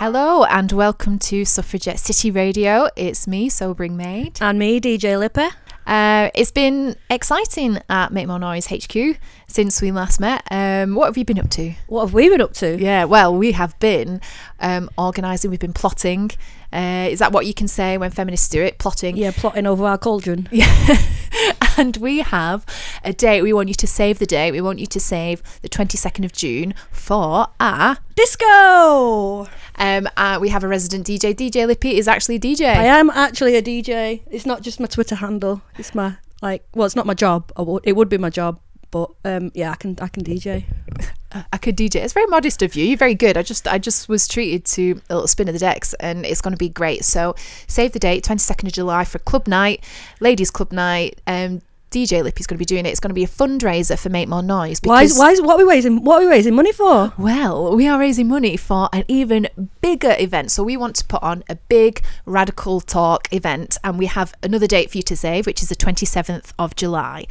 Hello and welcome to Suffragette City Radio. It's me, Sobering Maid. And me, DJ Lippy. Uh, it's been exciting at Make More Noise HQ since we last met. Um, what have you been up to? What have we been up to? Yeah, well, we have been um, organising, we've been plotting. Uh, is that what you can say when feminists do it? Plotting? Yeah, plotting over our cauldron. Yeah. and we have a date. We want you to save the date. We want you to save the 22nd of June for a disco. Um, uh, we have a resident DJ. DJ Lippy is actually a DJ. I am actually a DJ. It's not just my Twitter handle. It's my like. Well, it's not my job. I would, it would be my job, but um, yeah, I can I can DJ. I could DJ. It's very modest of you. You're very good. I just I just was treated to a little spin of the decks, and it's going to be great. So save the date, 22nd of July for club night, ladies club night. Um, DJ Lippy's going to be doing it. It's going to be a fundraiser for Make More Noise. Why is, why is what are we raising? What are we raising money for? Well, we are raising money for an even bigger event. So we want to put on a big radical talk event, and we have another date for you to save, which is the 27th of July.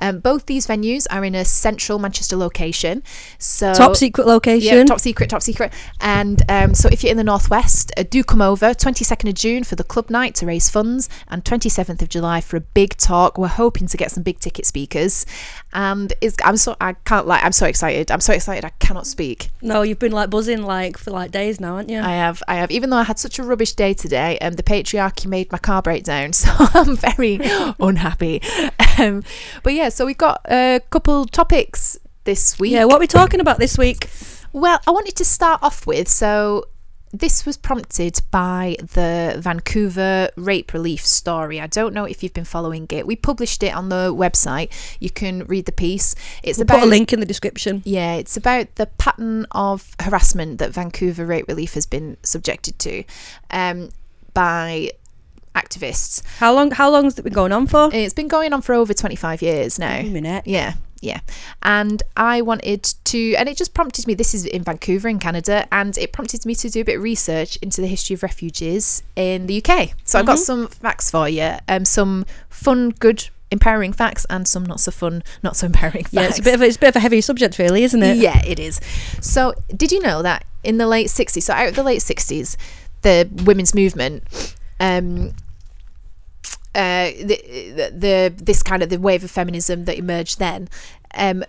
Um, both these venues are in a central Manchester location. So top secret location. Yeah, top secret, top secret. And um, so if you're in the northwest, uh, do come over. 22nd of June for the club night to raise funds, and 27th of July for a big talk. We're hoping to get some big ticket speakers, and it's, I'm so I can't like I'm so excited. I'm so excited I cannot speak. No, you've been like buzzing like for like days now, haven't you? I have, I have. Even though I had such a rubbish day today, and um, the patriarchy made my car break down, so I'm very unhappy. Um, but yeah, so we've got a couple topics this week. Yeah, what are we talking about this week? Well, I wanted to start off with so this was prompted by the Vancouver rape relief story. I don't know if you've been following it. We published it on the website. You can read the piece. It's we'll about put a link in the description. Yeah, it's about the pattern of harassment that Vancouver rape relief has been subjected to um, by activists. How long? How long has it been going on for? It's been going on for over twenty five years now. A minute. Yeah, yeah. And I wanted to, and it just prompted me. This is in Vancouver, in Canada, and it prompted me to do a bit of research into the history of refugees in the UK. So. I've got mm-hmm. some facts for you. Um, some fun, good empowering facts and some not so fun, not so empowering facts. Yeah, it's a bit of a, it's a bit of a heavy subject, really, isn't it? Yeah, it is. So, did you know that in the late '60s, so out of the late '60s, the women's movement um, uh, the, the, this kind of the wave of feminism that emerged then. Um,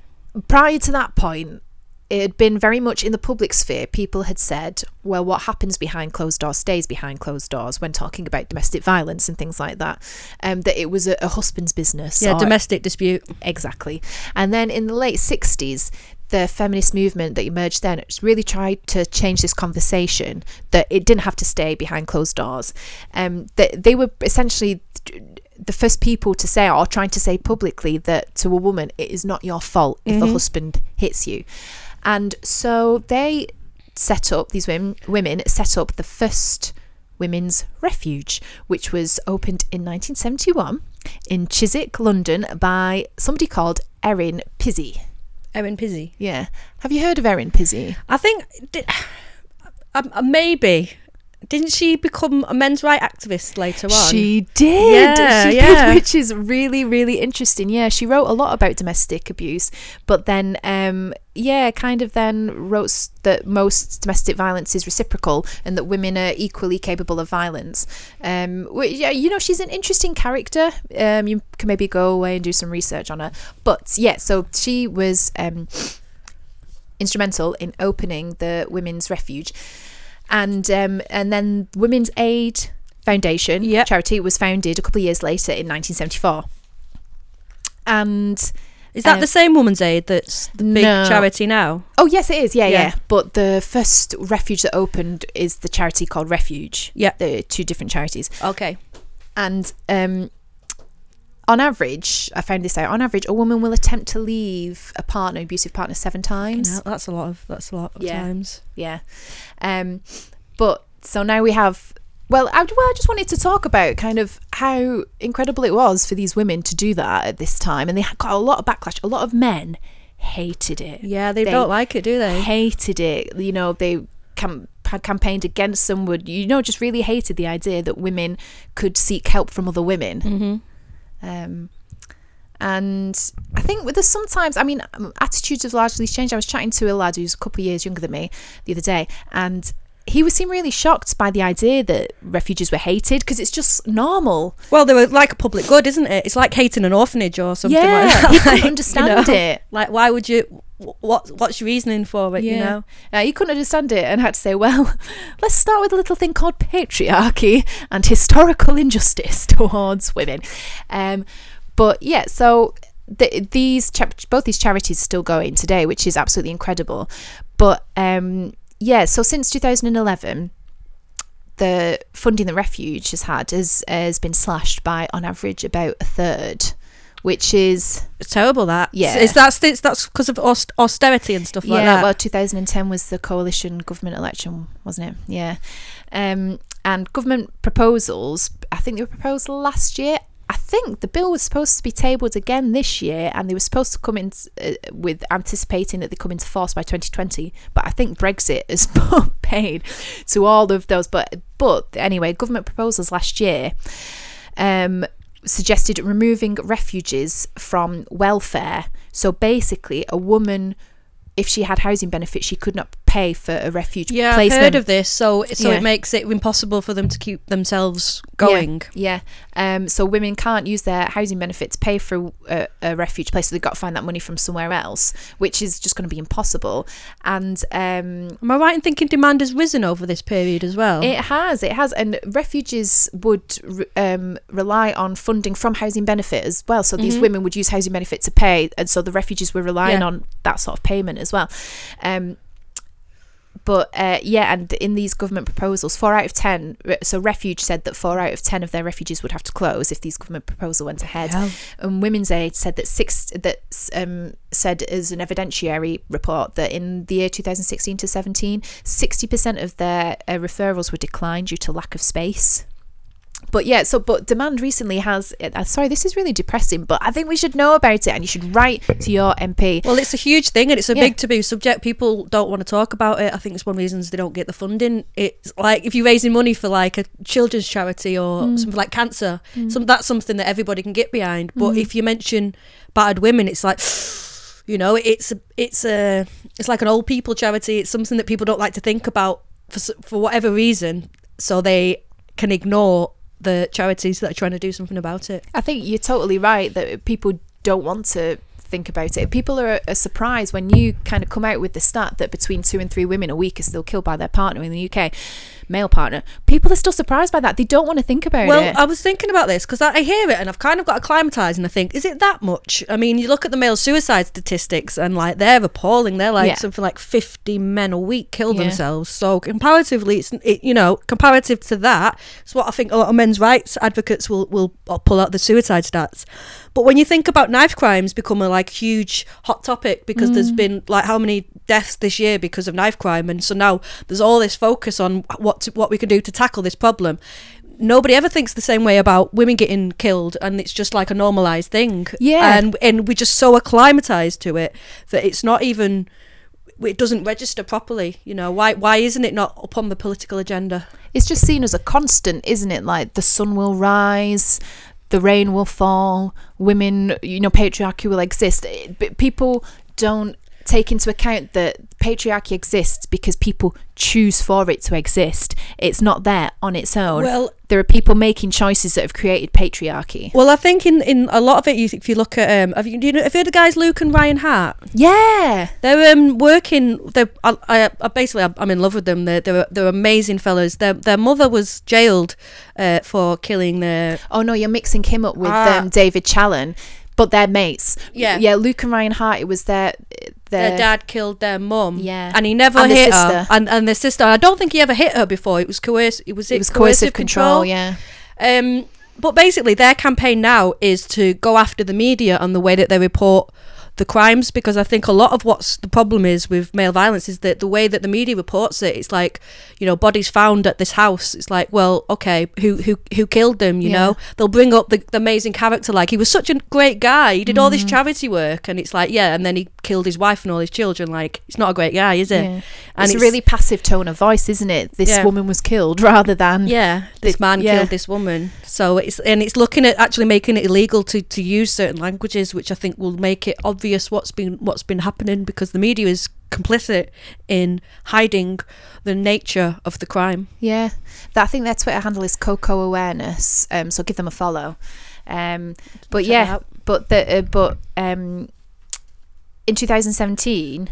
prior to that point, it had been very much in the public sphere. People had said, well, what happens behind closed doors stays behind closed doors when talking about domestic violence and things like that. Um, that it was a, a husband's business. Yeah, domestic dispute. Exactly. And then in the late 60s, the feminist movement that emerged then really tried to change this conversation that it didn't have to stay behind closed doors. Um, that they were essentially the first people to say or trying to say publicly that to a woman it is not your fault if mm-hmm. the husband hits you. And so they set up these women women set up the first women's refuge which was opened in 1971 in Chiswick, London by somebody called Erin Pizzey. Erin Pizzey. Yeah. Have you heard of Erin Pizzey? I think um, uh, maybe didn't she become a men's right activist later on? She did. Yeah, she yeah. Did, which is really, really interesting. Yeah, she wrote a lot about domestic abuse, but then, um, yeah, kind of then wrote that most domestic violence is reciprocal and that women are equally capable of violence. Um, yeah, you know, she's an interesting character. Um, you can maybe go away and do some research on her. But yeah, so she was um, instrumental in opening the women's refuge and um, and then Women's Aid Foundation yep. charity was founded a couple of years later in 1974. And is that um, the same Women's Aid that's the big no. charity now? Oh yes, it is. Yeah, yeah, yeah, But the first refuge that opened is the charity called Refuge. Yeah, the two different charities. Okay. And um, on average, I found this out. On average, a woman will attempt to leave a partner, abusive partner, seven times. that's a lot of that's a lot of yeah. times. Yeah. Um, but so now we have. Well, I, well, I just wanted to talk about kind of how incredible it was for these women to do that at this time, and they got a lot of backlash. A lot of men hated it. Yeah, they, they don't like it, do they? Hated it. You know, they cam- had campaigned against them. Would you know? Just really hated the idea that women could seek help from other women. Mm-hmm um, and I think with the sometimes, I mean, attitudes have largely changed. I was chatting to a lad who's a couple of years younger than me the other day, and he was seemed really shocked by the idea that refugees were hated because it's just normal. Well, they were like a public good, isn't it? It's like hating an orphanage or something yeah, like that. he couldn't Like, you understand know, it. Like, why would you? What What's your reasoning for it? You know. Uh, he couldn't understand it and had to say, well, let's start with a little thing called patriarchy and historical injustice towards women. Um, but yeah, so th- these cha- both these charities still going today, which is absolutely incredible. But um, yeah, so since 2011, the funding that Refuge has had has has been slashed by on average about a third, which is It's terrible that. Yeah. Is that's that's because of austerity and stuff like yeah, that. well, 2010 was the coalition government election, wasn't it? Yeah. Um, and government proposals, I think they were proposed last year. I think the bill was supposed to be tabled again this year, and they were supposed to come in uh, with anticipating that they come into force by 2020. But I think Brexit has put paid to all of those. But but anyway, government proposals last year um, suggested removing refugees from welfare. So basically, a woman, if she had housing benefits, she could not pay for a refuge yeah, I've placement. heard of this. So so Yeah. it makes it impossible for them to keep themselves going. Yeah. Um, so women can't use their housing benefit to pay for a, a refuge place, so they've got to find that money from somewhere else, which is just going to be impossible. And um, Am I right in thinking demand has risen over this period as well? It has, it has, and refugees would um, rely on funding from housing benefit as well. So these women would use housing benefit to pay, and so the refugees were relying Yeah. on that sort of payment as well. Um, but uh, yeah, and in these government proposals, four out of ten. So Refuge said that four out of ten of their refuges would have to close if these government proposal went ahead. Hell. And Women's Aid said that six that um, said as an evidentiary report that in the year 2016 to 17, 60 percent of their uh, referrals were declined due to lack of space. But yeah, so but demand recently has. Uh, sorry, this is really depressing, but I think we should know about it, and you should write to your MP. Well, it's a huge thing and it's a Yeah. big taboo subject. People don't want to talk about it. I think it's one of the reasons they don't get the funding. It's like if you're raising money for like a children's charity or Mm. something like cancer, some that's something that everybody can get behind. Mm. But if you mention battered women, it's like you know, it's a, it's a it's like an old people charity. It's something that people don't like to think about for for whatever reason, so they can ignore the charities that are trying to do something about it. I think you're totally right that people don't want to think about it. People are, are surprised when you kind of come out with the stat that between two and three women a week are still killed by their partner in the UK, male partner. People are still surprised by that. They don't want to think about Well, it. Well, I was thinking about this because I, I hear it and I've kind of got acclimatized and I think, is it that much? I mean, you look at the male suicide statistics and like they're appalling. They're like Yeah. something like 50 men a week kill Yeah. themselves. So comparatively, it's it, you know comparative to that, it's what I think a lot of men's rights advocates will will uh, pull out the suicide stats. But when you think about knife crimes become a like huge hot topic because Mm. there's been like how many deaths this year because of knife crime, and so now there's all this focus on what to, what we can do to tackle this problem. Nobody ever thinks the same way about women getting killed, and it's just like a normalized thing. Yeah. and and we're just so acclimatized to it that it's not even. It doesn't register properly, you know. Why? Why isn't it not upon the political agenda? it's just seen as a constant, isn't it? Like the sun will rise, the rain will fall, women, you know, patriarchy will exist. People don't take into account that patriarchy exists because people choose for it to exist. It's not there on its own. Well- there are people making choices that have created patriarchy. Well, I think in, in a lot of it, you, if you look at um, have you, do you know, have you heard the guys Luke and Ryan Hart? Yeah. They're um, working. They're I, I, I basically I'm in love with them. They're they're, they're amazing fellows. Their their mother was jailed uh, for killing their Oh no, you're mixing him up with Ah. um, David Challen, but they're mates. Yeah. Yeah, Luke and Ryan Hart, it was their their, their dad killed their mum. Yeah. and he never And the hit her. And and their sister. I don't think he ever hit her before. It was coercive. It was it, it was coercive control, yeah. Um, but basically, their campaign now is to go after the media and the way that they report the crimes because I think a lot of what's the problem is with male violence is that the way that the media reports it, it's like, you know, bodies found at this house. It's like, well, okay, who who who killed them? You Yeah. know, they'll bring up the, the amazing character like he was such a great guy. He did all Mm. this charity work, and it's like, yeah, and then he killed his wife and all his children. Like, he's not a great guy, is it? Yeah. And it's, a really passive tone of voice, isn't it? This Yeah. woman was killed rather than yeah this The- man killed this woman so it's and it's looking at actually making it illegal to to use certain languages which i think will make it obvious what's been what's been happening because the media is complicit in hiding the nature of the crime. Yeah, that, I think their Twitter handle is Coco Awareness. Um, so give them a follow. Um, but Check yeah, but the uh, but um, in 2017.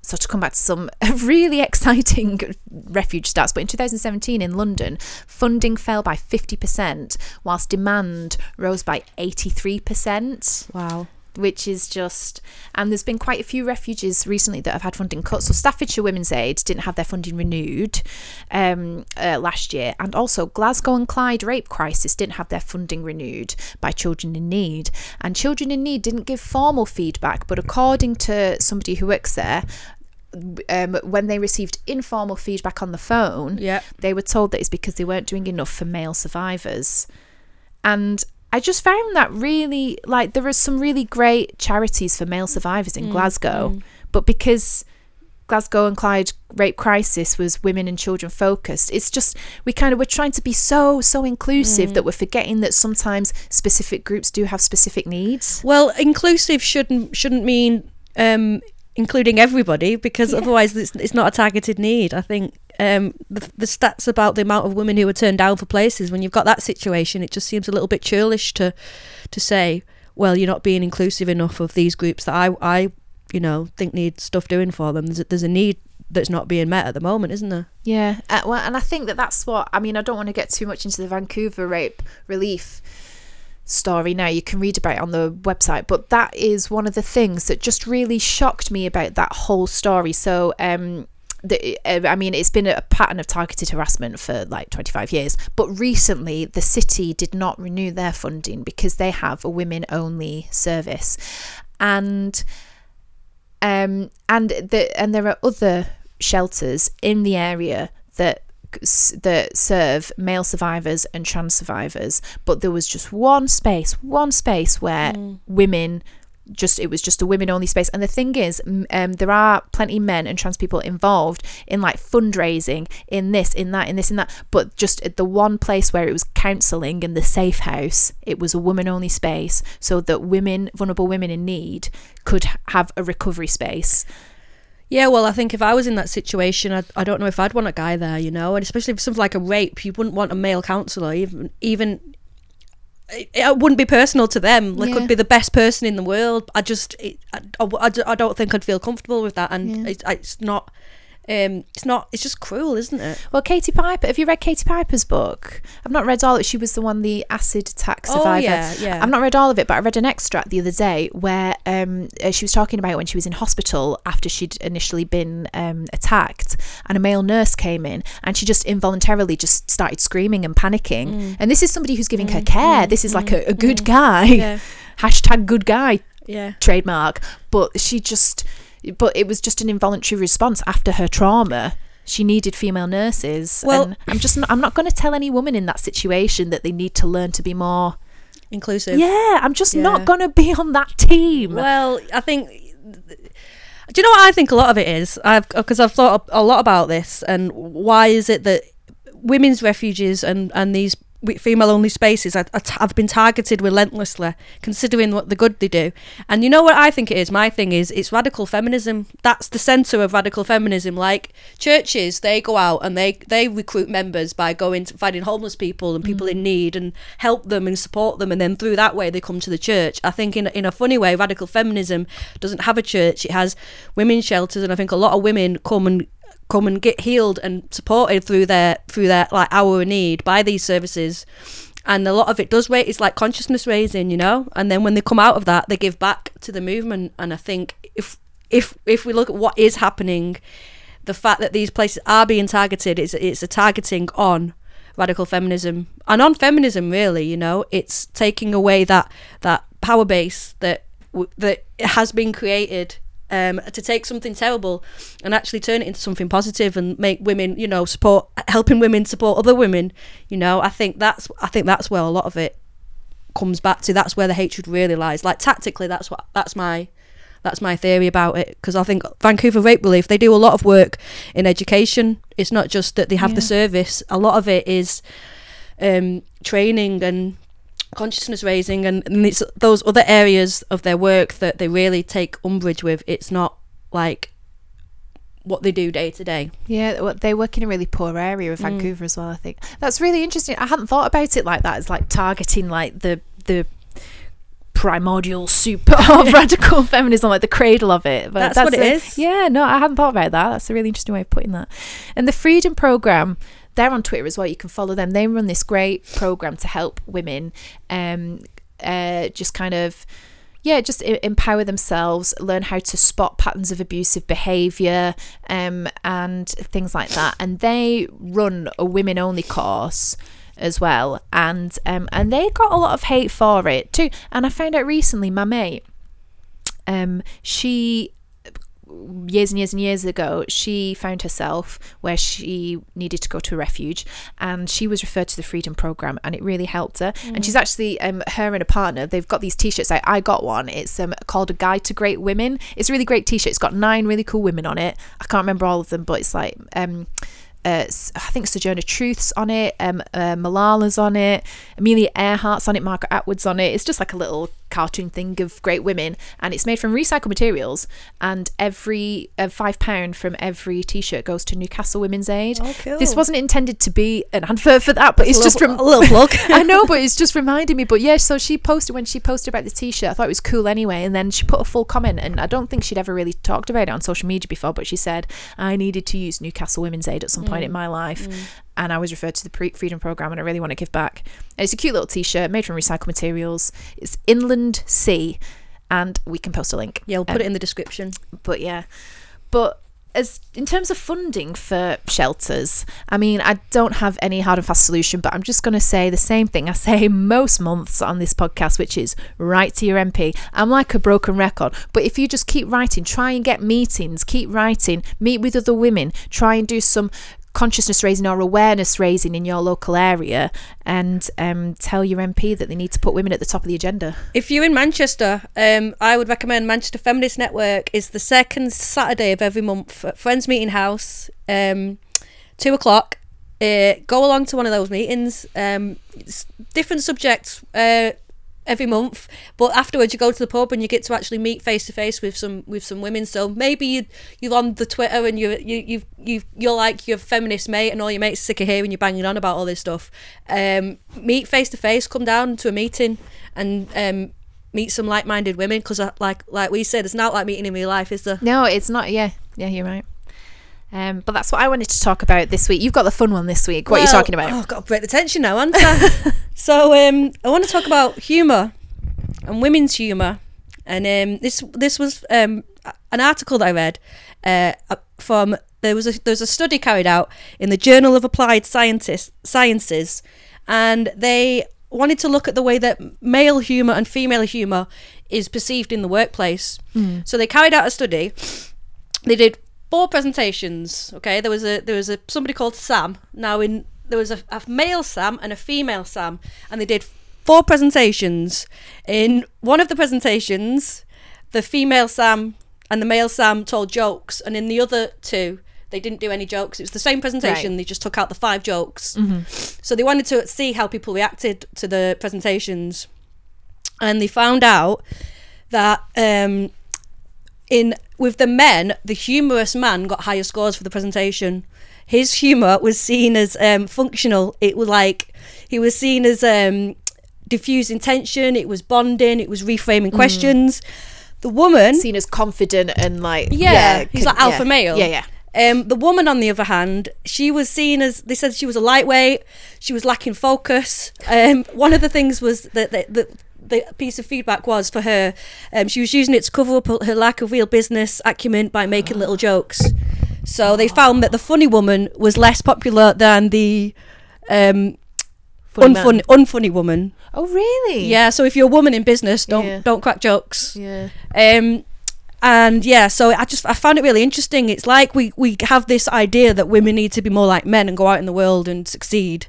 So to come back to some really exciting refuge stats, but in 2017 in London, funding fell by 50%, whilst demand rose by 83% Wow. Which is just and there's been quite a few refuges recently that have had funding cut so staffordshire women's aid didn't have their funding renewed um, uh, last year and also glasgow and clyde rape crisis didn't have their funding renewed by children in need and children in need didn't give formal feedback but according to somebody who works there um, when they received informal feedback on the phone Yeah. they were told that it's because they weren't doing enough for male survivors. And I just found that really like there are some really great charities for male survivors in mm, Glasgow, mm. but because Glasgow and Clyde rape crisis was women and children focused, it's just we kind of we're trying to be so so inclusive mm. that we're forgetting that sometimes specific groups do have specific needs. Well, inclusive shouldn't shouldn't mean um, including everybody because otherwise it's, it's not a targeted need. I think um, the, the stats about the amount of women who are turned down for places when you've got that situation, it just seems a little bit churlish to to say, well, you're not being inclusive enough of these groups that I I you know think need stuff doing for them. There's a, there's a need that's not being met at the moment, isn't there? Yeah, uh, well, and I think that that's what I mean. I don't want to get too much into the Vancouver rape relief story now. You can read about it on the website, but that is one of the things that just really shocked me about that whole story. So, um, the, uh, I mean, it's been a pattern of targeted harassment for like 25 years, but recently the city did not renew their funding because they have a women only service. And um, and the and there are other shelters in the area that that serve male survivors and trans survivors but there was just one space one space where women just it was just a women only space. And the thing is um, there are plenty men and trans people involved in like fundraising in this in that in this in that. But just at the one place where it was counselling and the safe house it was a woman only space so that women vulnerable women in need could have a recovery space. Yeah, well, I think if I was in that situation, I, I don't know if I'd want a guy there, you know, and especially if something like a rape, you wouldn't want a male counsellor, even even it, it wouldn't be personal to them. They Yeah. could be the best person in the world. I just, it, I, I, I don't think I'd feel comfortable with that, and Yeah. it, it's not, um, it's not, it's just cruel, isn't it? Well, Katie Piper, have you read Katie Piper's book? I've not read all of it. She was the one, the acid attack survivor. Oh, yeah, yeah. I've not read all of it, but I read an extract the other day where um, uh, she was talking about when she was in hospital after she'd initially been um, attacked, and a male nurse came in, and she just involuntarily just started screaming and panicking. Mm. And this is somebody who's giving her care. this is like a, a good guy. Yeah, Hashtag good guy yeah. trademark. But she just, but it was just an involuntary response after her trauma. She needed female nurses. Well- and I'm just, not, I'm not going to tell any woman in that situation that they need to learn to be more. Inclusive. Yeah, I'm just Yeah. not going to be on that team. Well, I think. Do you know what I think a lot of it is? I've because I've thought a lot about this and why is it that women's refuges and and these female only spaces are, are t- have been targeted relentlessly, considering what the good they do. And you know what I think it is? My thing is it's radical feminism. That's the centre of radical feminism. Like churches, they go out and they they recruit members by going to finding homeless people and people in mm. need and help them and support them, and then through that way they come to the church. I think in in a funny way, radical feminism doesn't have a church. It has women's shelters, and I think a lot of women come and come and get healed and supported through their through their like hour of need by these services. And a lot of it does rate it's like consciousness raising you know? And then when they come out of that they give back to the movement. And i think if if if we look at what is happening the fact that these places are being targeted it's it's a targeting on radical feminism and on feminism really you know? It's taking away that that power base that that has been created um, to take something terrible and actually turn it into something positive and make women, you know, support helping women support other women. You know, I think that's I think that's where a lot of it comes back to. That's where the hatred really lies. Like tactically, that's what that's my that's my theory about it because I think Vancouver Rape Relief they do a lot of work in education. It's not just that they have the service. A lot of it is um, training and consciousness raising and, and it's those other areas of their work that they really take umbrage with it's not like what they do day to day. Yeah, they work in a really poor area of mm. Vancouver as well. I think that's really interesting. I hadn't thought about it like that. It's like targeting like the the primordial soup of radical feminism, like the cradle of it. But That's what it a- is. Yeah, no, I hadn't thought about that. That's a really interesting way of putting that. And the Freedom Program, they're on Twitter as well. You can follow them. They run this great program to help women, um, uh, just kind of. Yeah, just empower themselves, learn how to spot patterns of abusive behaviour, um, and things like that. And they run a women only course as well, and um, and they got a lot of hate for it too. And I found out recently, my mate, um, she years and years and years ago, she found herself where she needed to go to a refuge, and she was referred to the Freedom Program, and it really helped her. And she's actually, um, her and a partner, they've got these T-shirts. I, I got one. It's um called a Guide to Great Women. It's a really great T-shirt. It's got nine really cool women on it. I can't remember all of them, but it's like um. Uh, I think Sojourner Truth's on it, um, uh, Malala's on it, Amelia Earhart's on it, Margaret Atwood's on it. It's just like a little cartoon thing of great women, and it's made from recycled materials. And every uh, five pound from every T-shirt goes to Newcastle Women's Aid. Oh, cool. This wasn't intended to be an advert for that, but it's just little, from a little plug. I know, but it's just reminding me. But yeah, so she posted when she posted about the t-shirt. I thought it was cool anyway, and then she put a full comment. And I don't think she'd ever really talked about it on social media before. But she said I needed to use Newcastle Women's Aid at some point in my life, and I was referred to the Pre- Freedom Program, and I really want to give back. And it's a cute little t-shirt made from recycled materials. It's Inland Sea, and we can post a link. yeah, we'll put it um, in the description. But yeah, but as in terms of funding for shelters, I mean, I don't have any hard and fast solution, but I'm just going to say the same thing I say most months on this podcast, which is write to your MP. I'm like a broken record, but if you just keep writing, try and get meetings, keep writing, meet with other women, try and do some consciousness raising or awareness raising in your local area and um, tell your MP that they need to put women at the top of the agenda. If you're in Manchester, um, I would recommend Manchester Feminist Network is the second Saturday of every month at Friends Meeting House, um, two o'clock. Uh, go along to one of those meetings. Um, different subjects uh, every month, but afterwards you go to the pub and you get to actually meet face to face with some with some women. So maybe you you're on the Twitter and you you you you you're like your feminist mate and all your mates are sick of hearing you banging on about all this stuff. Um, meet face to face. Come down to a meeting and um, meet some like-minded women because like like we said, it's not like meeting in real life, is there? No, it's not. Yeah, yeah, you're right. Um, but that's what I wanted to talk about this week. You've got the fun one this week. What are you talking about? Oh, I've got to break the tension now, haven't I? so um, I want to talk about humour and women's humour. And um, this this was um, an article that I read uh, from there was a there was a study carried out in the Journal of Applied Scientist, Sciences, and they wanted to look at the way that male humour and female humour is perceived in the workplace. So they carried out a study. They did four presentations. Okay, there was a there was a somebody called Sam. Now in there was a, a male Sam and a female Sam, and they did four presentations. In one of the presentations, the female Sam and the male Sam told jokes, and in the other two, they didn't do any jokes. It was the same presentation. Right. They just took out the five jokes. So they wanted to see how people reacted to the presentations, and they found out that um, in with the men, the humorous man got higher scores for the presentation. His humor was seen as um, functional. It was like he was seen as um, diffusing tension. It was bonding. It was reframing questions. The woman, Seen as confident and like yeah, he's can- like alpha yeah. male. Yeah, yeah. Um, the woman, on the other hand, she was seen as they said she was a lightweight. She was lacking focus. Um, one of the things was that the, the, the piece of feedback was for her. Um, she was using it to cover up her lack of real business acumen by making little jokes. So they found that the funny woman was less popular than the um, Funny unfunny, unfunny woman. Oh, really? Yeah. So if you're a woman in business, don't Yeah. don't crack jokes. Yeah. Um, and yeah, so I just I found it really interesting. It's like we we have this idea that women need to be more like men and go out in the world and succeed.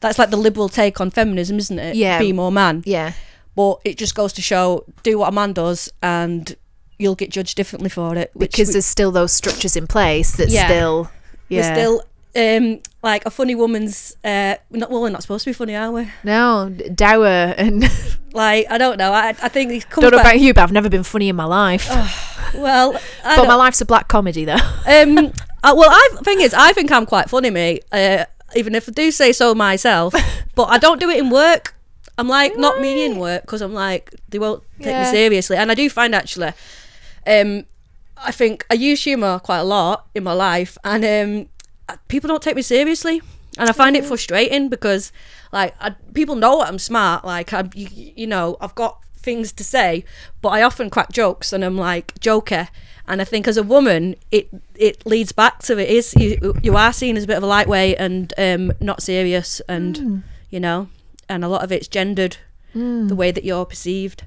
That's like the liberal take on feminism, isn't it? Yeah. Be more man. Yeah. But it just goes to show do what a man does and you'll get judged differently for it. Because we- there's still those structures in place that Yeah. still. Yeah. still um like a funny woman's uh we're not well we're not supposed to be funny, are we? No, dour and Like I don't know. I I think it comes don't know back, about you, but I've never been funny in my life. well I but my life's a black comedy, though. um Uh, well, I thing is, I think I'm quite funny, mate. Uh, even if I do say so myself, but I don't do it in work. I'm like not me in work because I'm like they won't take Yeah. me seriously, and I do find actually, um, I think I use humour quite a lot in my life, and um, people don't take me seriously, and I find it frustrating because like I, people know I'm smart, like I, you, you know, I've got things to say, but I often crack jokes, and I'm like joker. And I think as a woman, it it leads back to it is you you are seen as a bit of a lightweight and um, not serious, and you know, and a lot of it's gendered the way that you're perceived.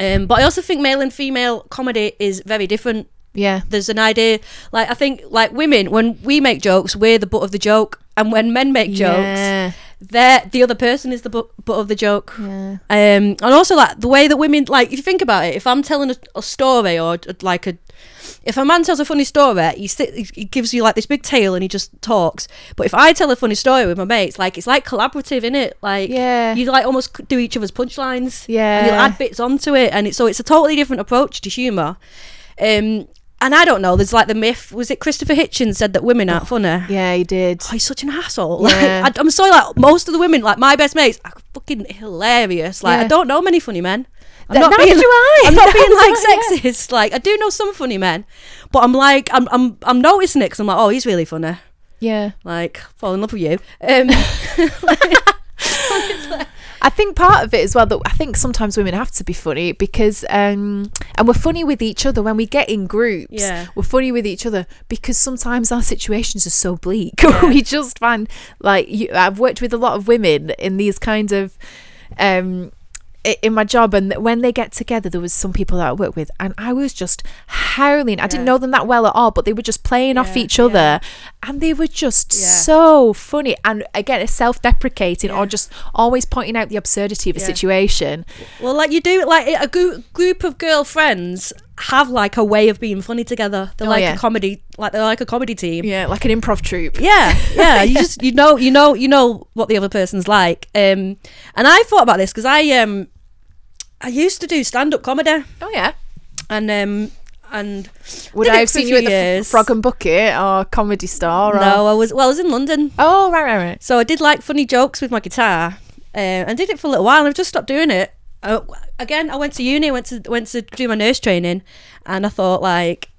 Um, but I also think male and female comedy is very different. Yeah. There's an idea, like I think, like women, when we make jokes, we're the butt of the joke, and when men make jokes, Yeah. they're the other person is the butt, butt of the joke. Yeah. Um, and also like the way that women, like if you think about it, if I'm telling a, a story or like a, if a man tells a funny story, he, sit, he gives you like this big tale and he just talks. But if I tell a funny story with my mates, like it's like collaborative, in it? Like Yeah. you like almost do each other's punchlines. Yeah. you'll add bits onto it, and it's so it's a totally different approach to humour. Um, and I don't know. There's like the myth. Was it Christopher Hitchens said that women aren't funny? Yeah, he did. Oh, he's such an asshole. Yeah. Like, I, I'm sorry, like most of the women, like my best mates, are fucking hilarious. Like Yeah. I don't know many funny men. I'm not being, do I. I'm not being like sexist. Like I do know some funny men, but I'm like I'm I'm I'm noticing it because I'm like, oh, he's really funny. Yeah. Like fall in love with you. Um, I think part of it as well that I think sometimes women have to be funny because um and we're funny with each other when we get in groups. Yeah. We're funny with each other because sometimes our situations are so bleak. Yeah. we just find like you, I've worked with a lot of women in these kind of um in my job and when they get together there was some people that I work with and I was just howling I didn't know them that well at all but they were just playing off Yeah, each other and they were just Yeah. so funny and again it's self-deprecating Yeah. or just always pointing out the absurdity of a Yeah. situation well, like you do, like a group group of girlfriends have like a way of being funny together. They're Oh, like yeah. a comedy, like they're like a comedy team. yeah like an improv troupe Yeah, yeah. You just you know you know you know what the other person's like. Um, and I thought about this because I um I used to do stand up comedy oh yeah and um and would I have seen you at few the F- Frog and Bucket or Comedy Store or no I was well I was in London oh right right right so I did like funny jokes with my guitar uh, and did it for a little while and I've just stopped doing it. Uh, again, I went to uni, went to went to do my nurse training, and I thought like.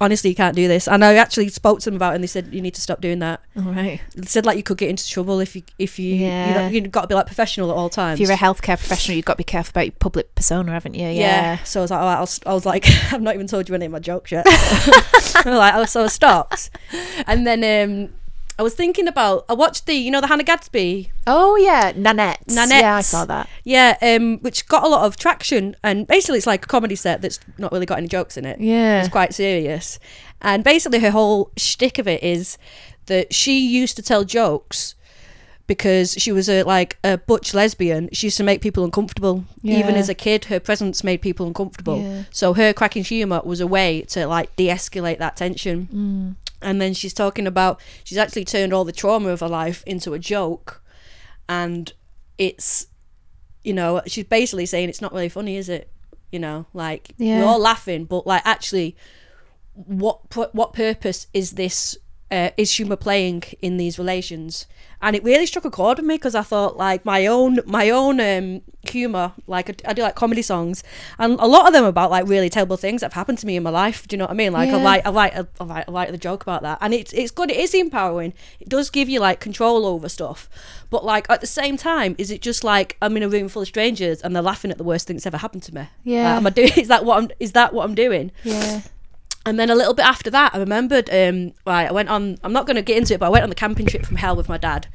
Honestly, you can't do this. And I actually spoke to them about it, and they said you need to stop doing that. all right They said like you could get into trouble if you if you Yeah. you know, you've got to be like professional at all times. if you're a healthcare professional you've got to be careful about your public persona haven't you yeah. yeah So I was like, oh, I was, I was like, I've not even told you any of my jokes yet. I was like, oh, so I stopped, and then um, I was thinking about I watched the you know the Hannah Gadsby oh yeah Nanette Nanette. yeah I saw that yeah um which got a lot of traction and basically it's like a comedy set that's not really got any jokes in it. yeah It's quite serious, and basically her whole shtick of it is that she used to tell jokes because she was a like a butch lesbian. She used to make people uncomfortable. Even as a kid, her presence made people uncomfortable. Yeah. So her cracking humour was a way to like de-escalate that tension. Mm. And then she's talking about she's actually turned all the trauma of her life into a joke, and it's you know she's basically saying it's not really funny, is it? You know, like Yeah. we're all laughing, but like actually, what what purpose is this? Uh, is humour playing in these relations? And it really struck a chord with me because I thought like my own my own um, humour, like I, I do like comedy songs, and a lot of them about like really terrible things that have happened to me in my life. Do you know what I mean? Like I Yeah. like I like I like I like the joke about that, and it's it's good. It is empowering. It does give you like control over stuff, but like at the same time, is it just like I'm in a room full of strangers and they're laughing at the worst thing that's ever happened to me? Like, Yeah. am I doing? Is that what I'm? Is that what I'm doing? yeah And then a little bit after that, I remembered. Um, right, I went on. I'm not going to get into it, but I went on the camping trip from hell with my dad,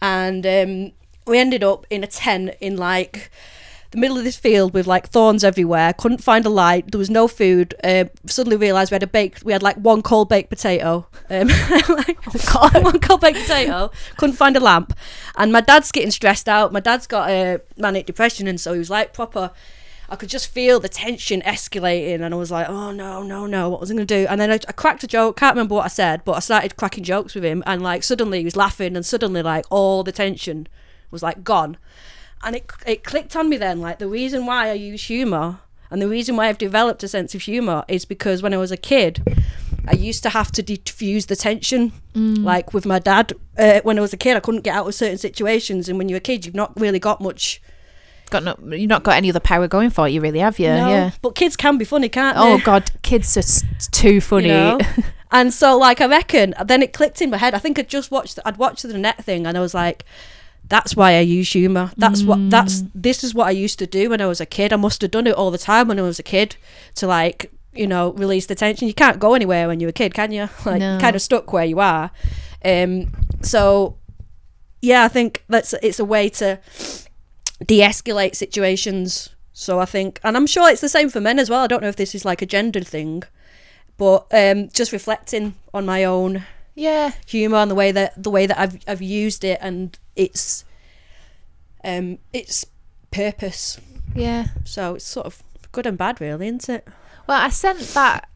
and um, we ended up in a tent in like the middle of this field with like thorns everywhere. Couldn't find a light. There was no food. Uh, suddenly realised we had a baked. We had like one cold baked potato. Um, like, one cold baked potato. Couldn't find a lamp, and my dad's getting stressed out. My dad's got a manic depression, and so he was like proper. I could just feel the tension escalating, and I was like, "Oh no, no, no! What was I going to do?" And then I, I cracked a joke. Can't remember what I said, but I started cracking jokes with him, and like suddenly he was laughing, and suddenly like all the tension was like gone, and it it clicked on me then. Like the reason why I use humor, and the reason why I've developed a sense of humor is because when I was a kid, I used to have to diffuse the tension. Mm. Like with my dad, uh, when I was a kid, I couldn't get out of certain situations, and when you're a kid, you've not really got much. Got no, you've not got any other power going for you, really, have you? No, Yeah. But kids can be funny, can't they? Oh? God, kids are too funny. You know? and so, like, I reckon then it clicked in my head. I think I just watched. I'd watched the net thing, and I was like, "That's why I use humor. That's what. That's this is what I used to do when I was a kid. I must have done it all the time when I was a kid to like." You know, release the tension. You can't go anywhere when you're a kid, can you? Like, No. kind of stuck where you are. Um, so, yeah, I think that's it's a way to de-escalate situations. So I think, and I'm sure it's the same for men as well. I don't know if this is like a gendered thing, but um, just reflecting on my own yeah. humor and the way that the way that I've I've used it and its um its purpose. Yeah. So it's sort of good and bad, really, isn't it? Well, I sent that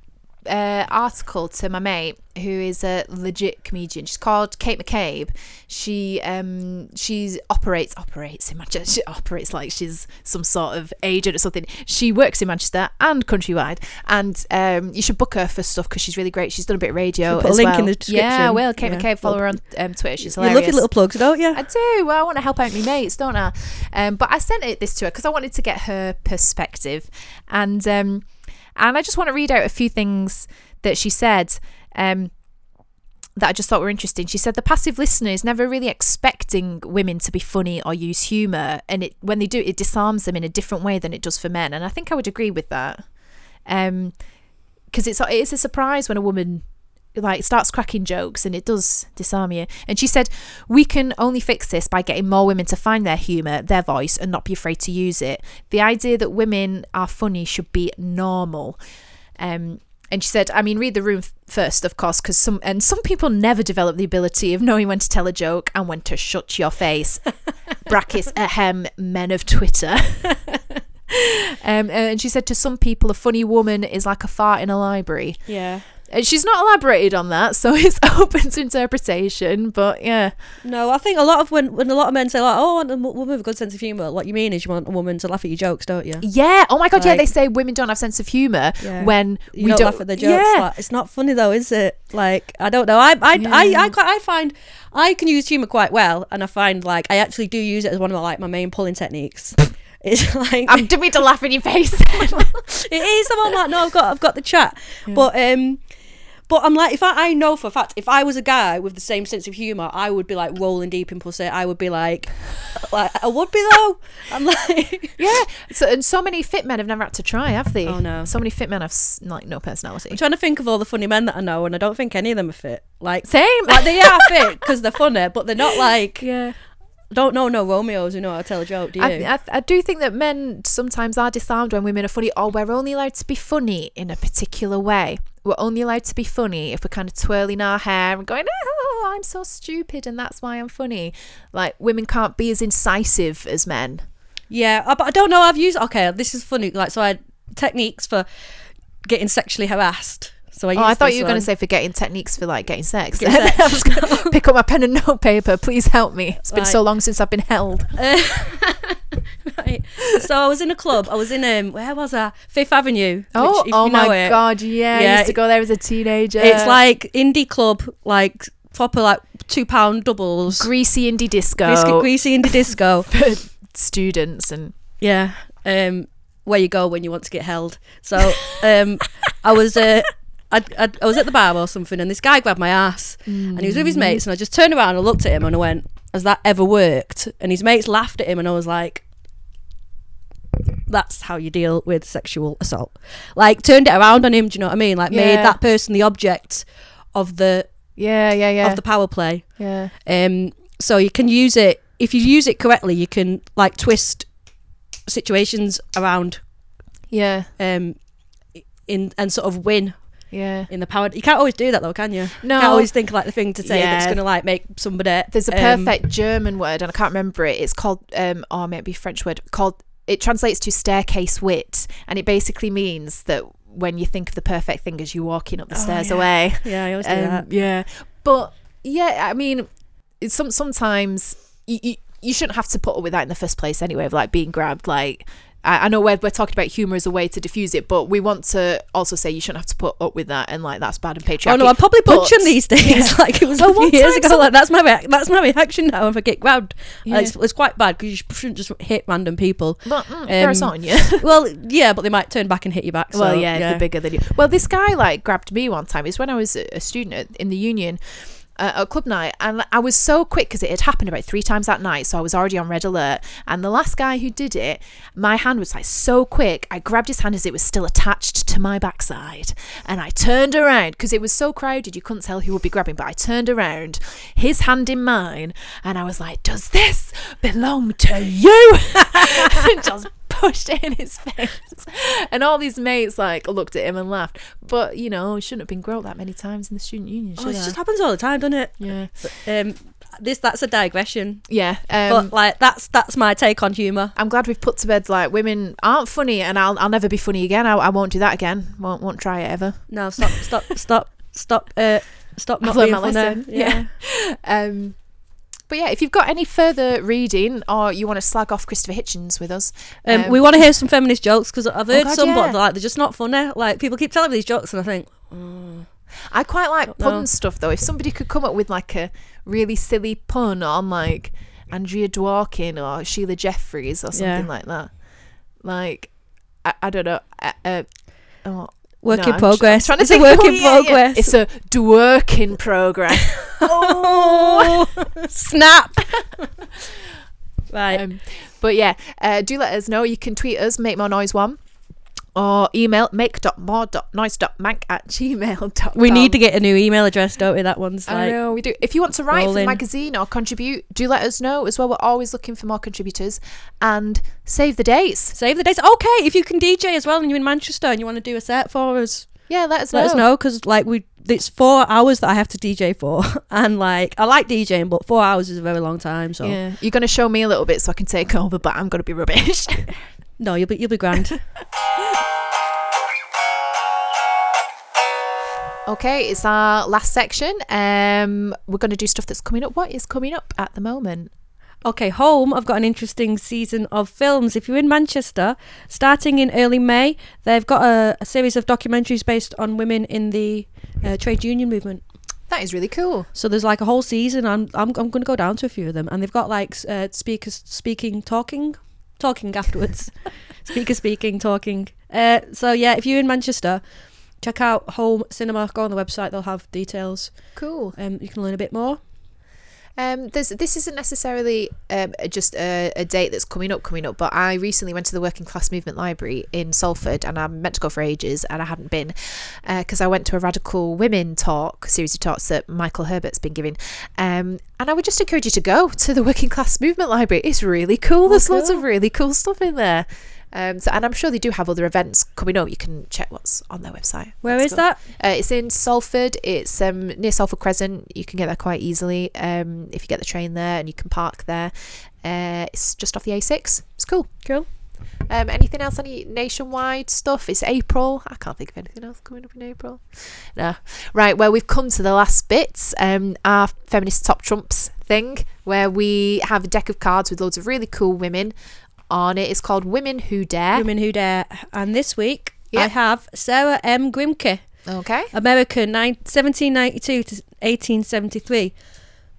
uh, article to my mate who is a legit comedian. She's called Kate McCabe. She um she's operates operates in Manchester. She operates like she's some sort of agent or something. She works in Manchester and countrywide, and um you should book her for stuff because she's really great. She's done a bit of radio. Put a link well. in the description. Yeah, I will. Kate Yeah. McCabe. Follow her on um, Twitter. She's hilarious. You love your little plugs, don't you? I do. Well, I want to help out my mates, don't I? Um, but I sent it this to her because I wanted to get her perspective, and um, and I just want to read out a few things that she said. Um, that I just thought were interesting. She said the passive listener is never really expecting women to be funny or use humor, and it when they do, it disarms them in a different way than it does for men. And I think I would agree with that, um, because it's it is a surprise when a woman like starts cracking jokes and it does disarm you. And she said, We can only fix this by getting more women to find their humour, their voice, and not be afraid to use it. The idea that women are funny should be normal. Um, and she said, I mean, read the room f- first, of course, because some and some people never develop the ability of knowing when to tell a joke and when to shut your face. Brackets ahem, men of Twitter. um, and she said, to some people, a funny woman is like a fart in a library. Yeah. And she's not elaborated on that, so it's open to interpretation. But yeah, No, I think a lot of when when a lot of men say like, "Oh, I want a woman with a good sense of humor," what you mean is you want a woman to laugh at your jokes, don't you? yeah. Oh my god, yeah. They say women don't have sense of humor Yeah. when You we don't, don't laugh at the jokes. Yeah, Like, it's not funny though, is it? Like I don't know. I I, I, Yeah. I quite I find I can use humor quite well, and I find like I actually do use it as one of my like my main pulling techniques. It's like I didn't mean to laugh in your face. it is. I'm like, no, I've got I've got the chat, but um. But I'm like, if I, I know for a fact, if I was a guy with the same sense of humour, I would be like rolling deep in pussy. I would be like, like I would be though. I'm like, yeah. So and so many fit men have never had to try, have they? Oh, no. So many fit men have like no personality. I'm trying to think of all the funny men that I know, and I don't think any of them are fit. Like, Same. like they are fit because they're funny, but they're not like. yeah. Don't know no Romeos who know how to tell a joke, do you? I, I, I do think that men sometimes are disarmed when women are funny, or we're only allowed to be funny in a particular way. We're only allowed to be funny if we're kind of twirling our hair and going, "Oh, I'm so stupid, and that's why I'm funny." Like women can't be as incisive as men. yeah, I, but I don't know. I've used okay. This is funny. Like, so I had techniques for getting sexually harassed. So I. Oh, I thought you were going to say forgetting techniques for like getting sex. Getting sex. I was gonna pick up my pen and notepaper. Please help me. It's been Right. so long since I've been held. right. So I was in a club. I was in um where was I? Fifth Avenue. Oh, which, oh you know my it, god, yeah, Yeah, I used to go there as a teenager. It's like indie club, like proper like two pound doubles. greasy indie disco Greasy, greasy indie disco. for students and Yeah. Um, where you go when you want to get held. So um, I was uh, I, I, I was at the bar or something, and this guy grabbed my ass, and he was with his mates, and I just turned around and looked at him, and I went, "Has that ever worked?" And his mates laughed at him, and I was like. That's how you deal with sexual assault. Like turned it around on him. Do you know what I mean? Like made that person the object of the yeah, yeah, yeah, of the power play. yeah. Um, so you can use it if you use it correctly. You can like twist situations around Yeah, um, in and sort of win yeah. in the power. You can't always do that though, can you? No. you can't always think like the thing to say that's going to like make somebody. There's a um, perfect German word, and I can't remember it. It's called, um, oh, maybe a French word called. It translates to staircase wit, and it basically means that when you think of the perfect thing as you're walking up the Oh, stairs yeah. away. Yeah, I always do Um, that. yeah, but yeah, I mean, it's some sometimes you, you you shouldn't have to put up with that in the first place anyway. Of like being grabbed, like I, I know we're, we're talking about humor as a way to diffuse it, but we want to also say you shouldn't have to put up with that and like that's bad and patriarchy. Oh no, I'm probably But- punching these days. Yeah. Like it was Well, a few years ago. Like that's my rea- that's my reaction now if I get grabbed. Uh, Yeah. it's, it's quite bad because you shouldn't just hit random people. But mm, Um, you. well, yeah, but they might turn back and hit you back. So, well, yeah, if they're bigger than you. Well, this guy like grabbed me one time. It was when I was a a student at, in the union. Uh, at club night, and I was so quick because it had happened about three times that night, so I was already on red alert. And the last guy who did it, my hand was like so quick. I grabbed his hand as it was still attached to my backside, and I turned around because it was so crowded you couldn't tell who would be grabbing. But I turned around, his hand in mine, and I was like, "Does this belong to you?" just pushed it in his face. And all these mates like looked at him and laughed. But you know, he shouldn't have been groped that many times in the student union. Oh, it I? just happens all the time, doesn't it? yeah, Um, this that's a digression, yeah. Um, but like that's that's my take on humour. I'm glad we've put to bed like women aren't funny, and I'll I'll never be funny again. I, I won't do that again. Won't won't try it ever. No, stop, stop, stop, stop, uh, stop not I've being my funny. lesson. Yeah. Um, but yeah, if you've got any further reading or you want to slag off Christopher Hitchens with us, Um, um, we want to hear some feminist jokes because I've heard God, some, yeah. but they're like they're just not funny. Like people keep telling me these jokes, and I think, I quite like pun know. stuff though. If somebody could come up with like a really silly pun on like Andrea Dworkin or Sheila Jeffreys or something Yeah. like that, like I, I don't know. Uh, uh, oh, work no, in I'm tr- progress. To it's a work oh, in yeah, yeah. progress. It's a work in progress. oh, snap! right. um, but yeah, uh, do let us know. You can tweet us, make more noise one. Or email make.more.noise.mank at gmail.com. we need to get a new email address, don't we? That one's I like know we do. If you want to write for the magazine or contribute, do let us know as well. We're always looking for more contributors and save the dates. save the dates. Okay, if you can DJ as well, and you're in Manchester and you want to do a set for us, Yeah, let us let know. us know because like we. It's four hours that I have to DJ for, and like I like DJing, but four hours is a very long time. So Yeah, you're going to show me a little bit so I can take over, but I'm going to be rubbish. no, you'll be you'll be grand. okay, it's our last section. Um, we're going to do stuff that's coming up. What is coming up at the moment? Okay, home. I've got an interesting season of films. If you're in Manchester, starting in early May, they've got a, a series of documentaries based on women in the uh, trade union movement. That is really cool. So there's like a whole season. I'm I'm, I'm going to go down to a few of them, and they've got like uh, speakers speaking, talking, talking afterwards. Speaker speaking, talking. Uh, so yeah, if you're in Manchester, check out Home Cinema. Go on the website; they'll have details. Cool. Um, you can learn a bit more. Um, there's this isn't necessarily um, just a, a date that's coming up, coming up. But I recently went to the Working Class Movement Library in Salford, and I meant to go for ages, and I hadn't been because I went to a Radical Women talk series of talks that Michael Herbert's been giving. Um, and I would just encourage you to go to the Working Class Movement Library. It's really cool. There's lots of really cool stuff in there. Um, so, and I'm sure they do have other events coming up. You can check what's on their website. Where That's is cool. that? Uh, it's in Salford. It's um, near Salford Crescent. You can get there quite easily um, if you get the train there, and you can park there. Uh, it's just off the A6. It's cool. Cool. Um, anything else? Any nationwide stuff? It's April. I can't think of anything else coming up in April. No. Right. Well, we've come to the last bits. Um, our feminist top trumps thing, where we have a deck of cards with loads of really cool women on it. It's called Women Who Dare. Women Who Dare. And this week, I have Sarah M. Grimke, Okay. American, nine- 1792 to 1873.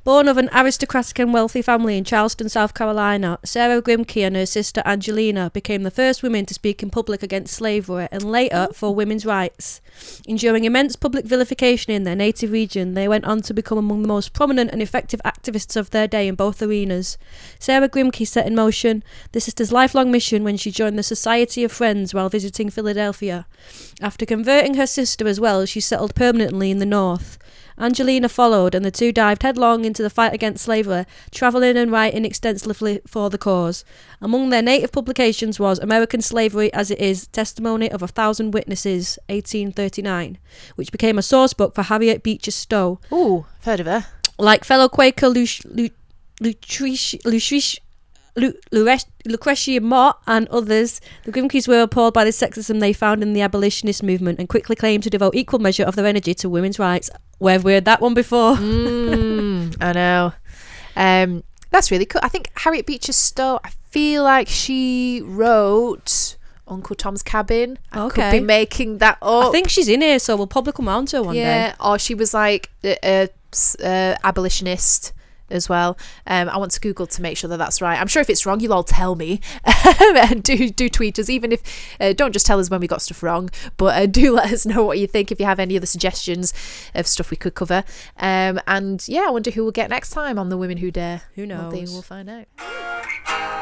Born of an aristocratic and wealthy family in Charleston, South Carolina, Sarah Grimke and her sister Angelina became the first women to speak in public against slavery and later oh. for women's rights. Enduring immense public vilification in their native region, they went on to become among the most prominent and effective activists of their day in both arenas. Sarah Grimke set in motion the sister's lifelong mission when she joined the Society of Friends while visiting Philadelphia. After converting her sister as well, she settled permanently in the North. Angelina followed, and the two dived headlong into the fight against slavery, travelling and writing extensively for the cause. Among their native publications was American Slavery as It Is Testimony of a Thousand Witnesses, 1839, which became a source book for Harriet Beecher Stowe. Ooh, I've heard of her. Like fellow Quaker Luc- Lu- Lucreci- Lucreci- Lu- Lure- Lucretia Mott and others, the Grimkes were appalled by the sexism they found in the abolitionist movement and quickly claimed to devote equal measure of their energy to women's rights. Where have we heard that one before? Mm, I know. Um, that's really cool. I think Harriet Beecher Stowe. I feel like she wrote Uncle Tom's Cabin. I could be making that up. I think she's in here, so we'll probably come on to her one yeah, day. or she was like a, a a abolitionist as well. Um, I want to Google to make sure that that's right. I'm sure if it's wrong, you'll all tell me and do do tweet us. Even if uh, don't just tell us when we got stuff wrong, but uh, do let us know what you think if you have any other suggestions of stuff we could cover. Um, and yeah, I wonder who we'll get next time on the Women Who Dare. Who One thing knows? we'll find out.